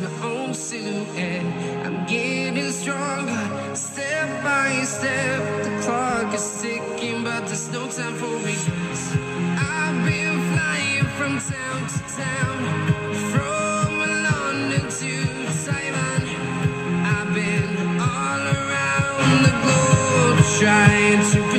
my own silhouette. I'm getting stronger, step by step. The clock is ticking, but there's no time for me. I've been flying from town to town, from London to Taiwan. I've been all around the globe trying to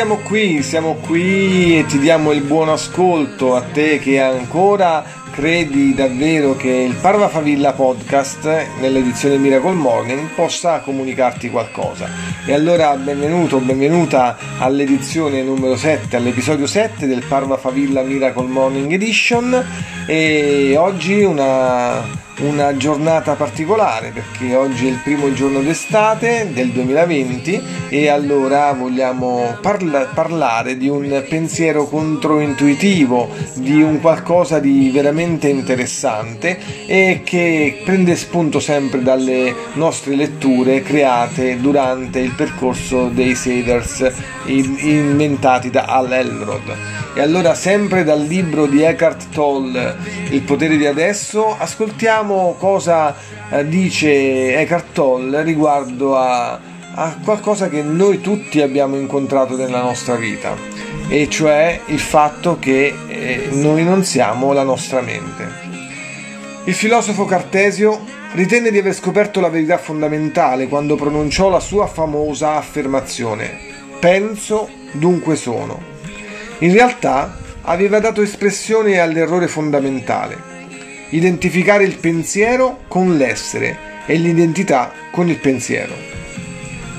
siamo qui, siamo qui e ti diamo il buon ascolto a te che ancora credi davvero che il Parva Favilla podcast nell'edizione Miracle Morning possa comunicarti qualcosa. E allora benvenuto, benvenuta all'edizione numero 7, all'episodio 7 del Parva Favilla Miracle Morning Edition e oggi una una giornata particolare perché oggi è il primo giorno d'estate del 2020 e allora vogliamo parla- parlare di un pensiero controintuitivo, di un qualcosa di veramente interessante e che prende spunto sempre dalle nostre letture create durante il percorso dei Saders in- inventati da Al Elrod. E allora sempre dal libro di Eckhart Tolle, Il potere di adesso, ascoltiamo cosa eh, dice Eckhart Tolle riguardo a, a qualcosa che noi tutti abbiamo incontrato nella nostra vita, e cioè il fatto che eh, noi non siamo la nostra mente. Il filosofo Cartesio ritenne di aver scoperto la verità fondamentale quando pronunciò la sua famosa affermazione penso, dunque sono. In realtà aveva dato espressione all'errore fondamentale, identificare il pensiero con l'essere e l'identità con il pensiero.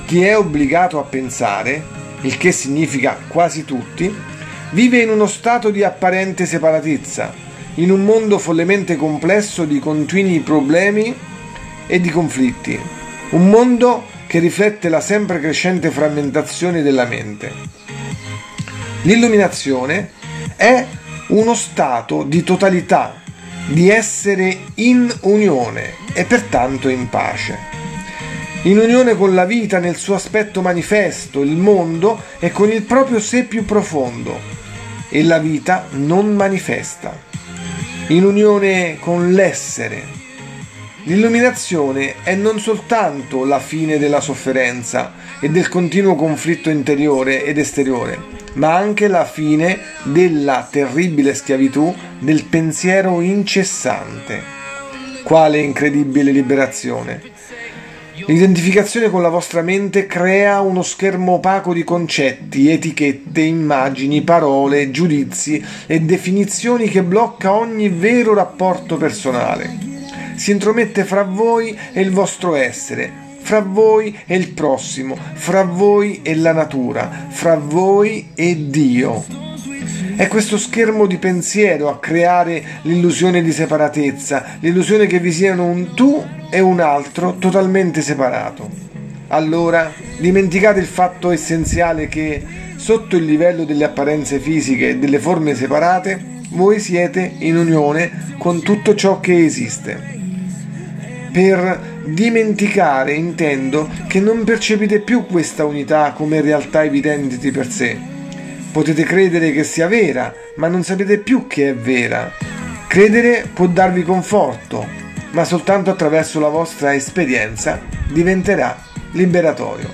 Chi è obbligato a pensare, il che significa quasi tutti, vive in uno stato di apparente separatezza, in un mondo follemente complesso di continui problemi e di conflitti, un mondo che riflette la sempre crescente frammentazione della mente. L'illuminazione è uno stato di totalità, di essere in unione e pertanto in pace. In unione con la vita nel suo aspetto manifesto, il mondo e con il proprio sé più profondo e la vita non manifesta. In unione con l'essere. L'illuminazione è non soltanto la fine della sofferenza e del continuo conflitto interiore ed esteriore, ma anche la fine della terribile schiavitù del pensiero incessante. Quale incredibile liberazione! L'identificazione con la vostra mente crea uno schermo opaco di concetti, etichette, immagini, parole, giudizi e definizioni che blocca ogni vero rapporto personale. Si intromette fra voi e il vostro essere, fra voi e il prossimo, fra voi e la natura, fra voi e Dio. È questo schermo di pensiero a creare l'illusione di separatezza, l'illusione che vi siano un tu e un altro totalmente separato. Allora dimenticate il fatto essenziale che, sotto il livello delle apparenze fisiche e delle forme separate, voi siete in unione con tutto ciò che esiste. Per dimenticare intendo che non percepite più questa unità come realtà evidente di per sé. Potete credere che sia vera, ma non sapete più che è vera. Credere può darvi conforto, ma soltanto attraverso la vostra esperienza diventerà liberatorio.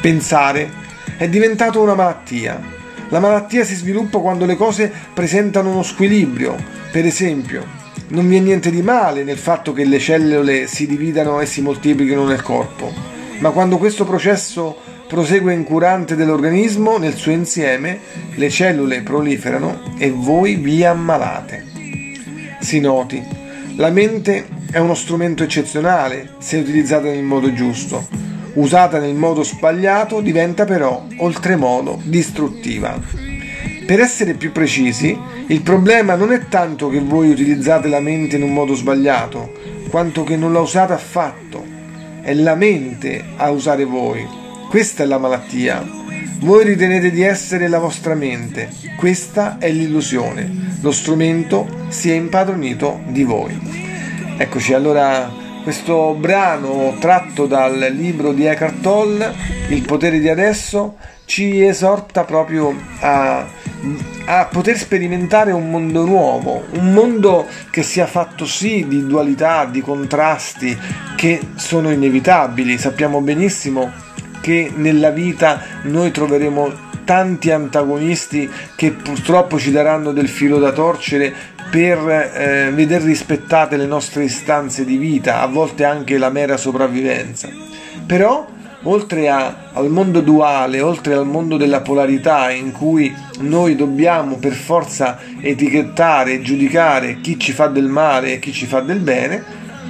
Pensare è diventato una malattia. La malattia si sviluppa quando le cose presentano uno squilibrio. Per esempio, non vi è niente di male nel fatto che le cellule si dividano e si moltiplichino nel corpo, ma quando questo processo prosegue incurante dell'organismo nel suo insieme, le cellule proliferano e voi vi ammalate. Si noti, la mente è uno strumento eccezionale se utilizzata nel modo giusto. Usata nel modo sbagliato diventa però oltremodo distruttiva. Per essere più precisi, il problema non è tanto che voi utilizzate la mente in un modo sbagliato, quanto che non la usate affatto. È la mente a usare voi. Questa è la malattia. Voi ritenete di essere la vostra mente, questa è l'illusione, lo strumento si è impadronito di voi. Eccoci, allora questo brano tratto dal libro di Eckhart Tolle, Il potere di adesso, ci esorta proprio a, a, poter sperimentare un mondo nuovo, un mondo che sia fatto sì di dualità, di contrasti che sono inevitabili. Sappiamo benissimo che nella vita noi troveremo tanti antagonisti che purtroppo ci daranno del filo da torcere per eh, veder rispettate le nostre istanze di vita, a volte anche la mera sopravvivenza. Però, oltre a, al mondo duale, oltre al mondo della polarità in cui noi dobbiamo per forza etichettare e giudicare chi ci fa del male e chi ci fa del bene,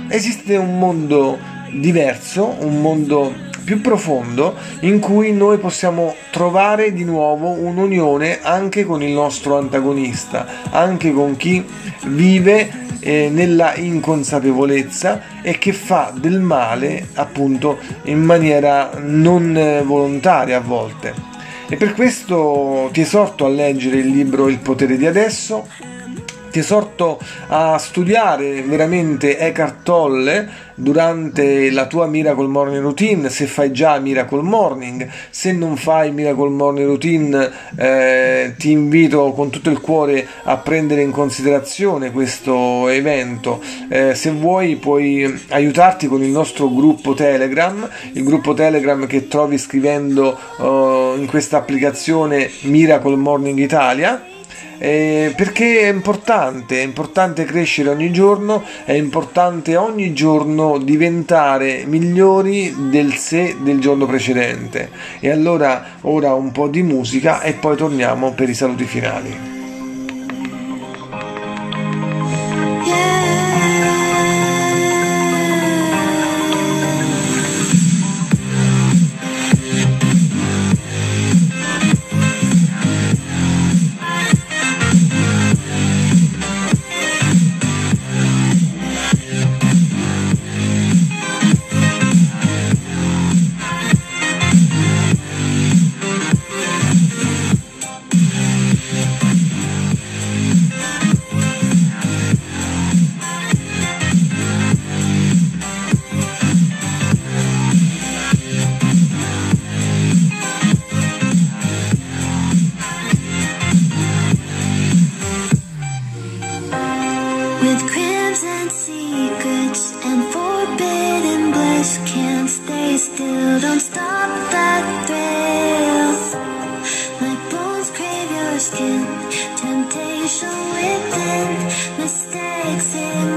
esiste un mondo diverso, un mondo più profondo in cui noi possiamo trovare di nuovo un'unione anche con il nostro antagonista, anche con chi vive eh, nella inconsapevolezza e che fa del male appunto in maniera non eh, volontaria a volte. E per questo ti esorto a leggere il libro Il potere di adesso ti esorto a studiare veramente Eckhart Tolle durante la tua Miracle Morning Routine, se fai già Miracle Morning, se non fai Miracle Morning Routine eh, ti invito con tutto il cuore a prendere in considerazione questo evento, eh, se vuoi puoi aiutarti con il nostro gruppo Telegram, il gruppo Telegram che trovi scrivendo uh, in questa applicazione Miracle Morning Italia eh, perché è importante, è importante crescere ogni giorno, è importante ogni giorno diventare migliori del sé del giorno precedente. E allora ora un po' di musica e poi torniamo per i saluti finali.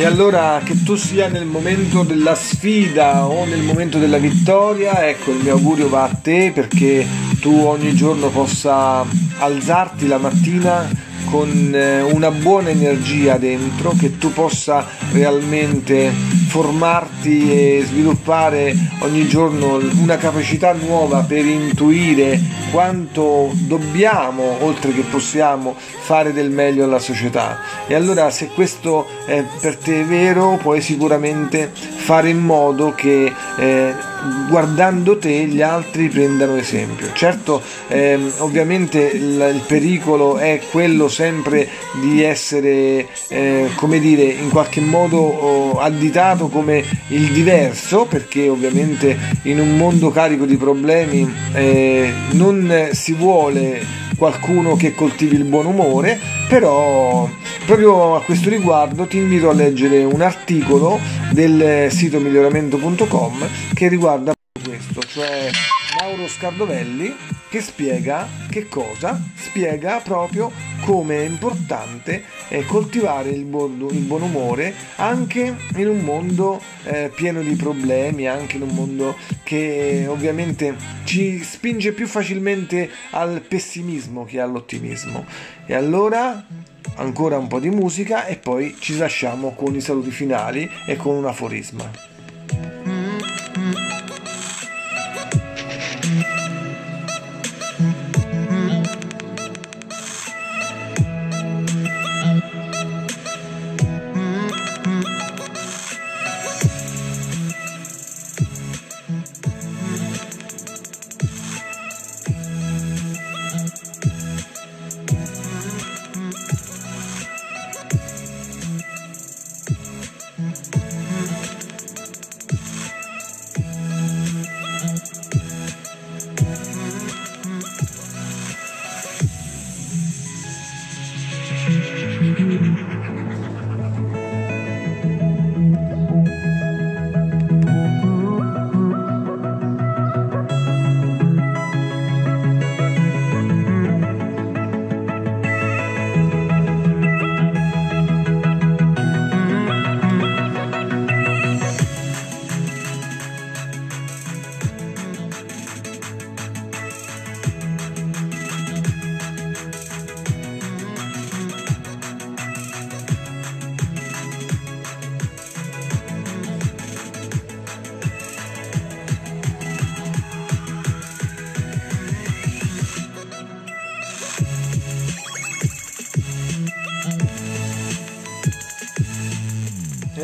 E allora che tu sia nel momento della sfida o nel momento della vittoria, ecco il mio augurio va a te perché tu ogni giorno possa alzarti la mattina con eh, una buona energia dentro, che tu possa realmente formarti e sviluppare ogni giorno una capacità nuova per intuire quanto dobbiamo, oltre che possiamo, fare del meglio alla società. E allora se questo è per te vero, puoi sicuramente fare in modo che eh, guardando te gli altri prendano esempio. Certo, ehm, ovviamente il, il, pericolo è quello sempre di essere, eh, come dire, in qualche modo oh, additato come il diverso, perché ovviamente in un mondo carico di problemi eh, non si vuole qualcuno che coltivi il buon umore, però proprio a questo riguardo ti invito a leggere un articolo del sito miglioramento.com che riguarda questo, cioè Mauro Scardovelli che spiega che cosa? Spiega proprio come è importante eh, coltivare il buon, il buon, umore anche in un mondo eh, pieno di problemi, anche in un mondo che ovviamente ci spinge più facilmente al pessimismo che all'ottimismo. E allora ancora un po' di musica e poi ci lasciamo con i saluti finali e con un aforisma.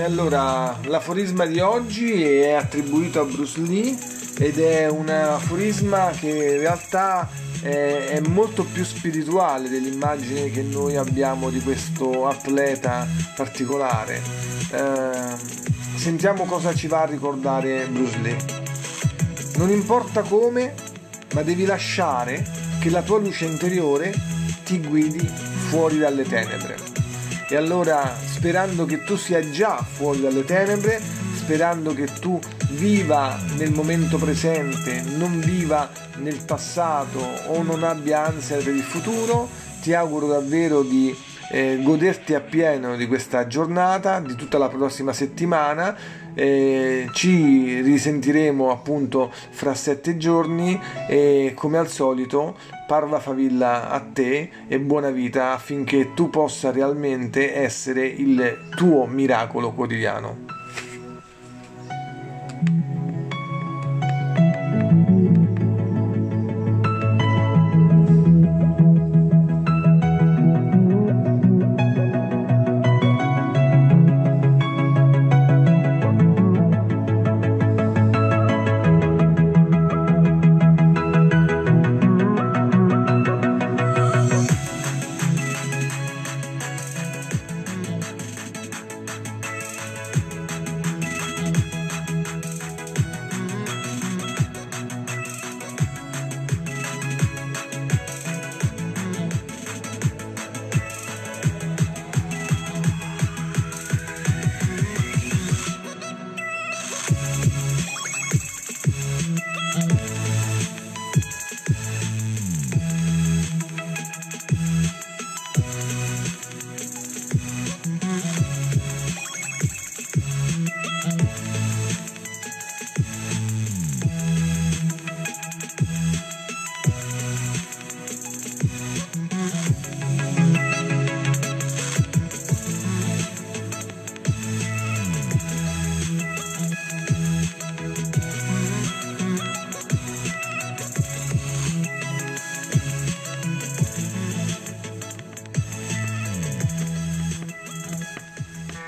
Allora, l'aforisma di oggi è attribuito a Bruce Lee ed è un aforisma che in realtà è, è molto più spirituale dell'immagine che noi abbiamo di questo atleta particolare. Eh, sentiamo cosa ci va a ricordare Bruce Lee. Non importa come, ma devi lasciare che la tua luce interiore ti guidi fuori dalle tenebre. E allora, sperando che tu sia già fuori dalle tenebre, sperando che tu viva nel momento presente, non viva nel passato o non abbia ansia per il futuro, ti auguro davvero di eh, goderti appieno di questa giornata, di tutta la prossima settimana. Eh, ci risentiremo appunto fra sette giorni e come al solito parla favilla a te e buona vita affinché tu possa realmente essere il tuo miracolo quotidiano.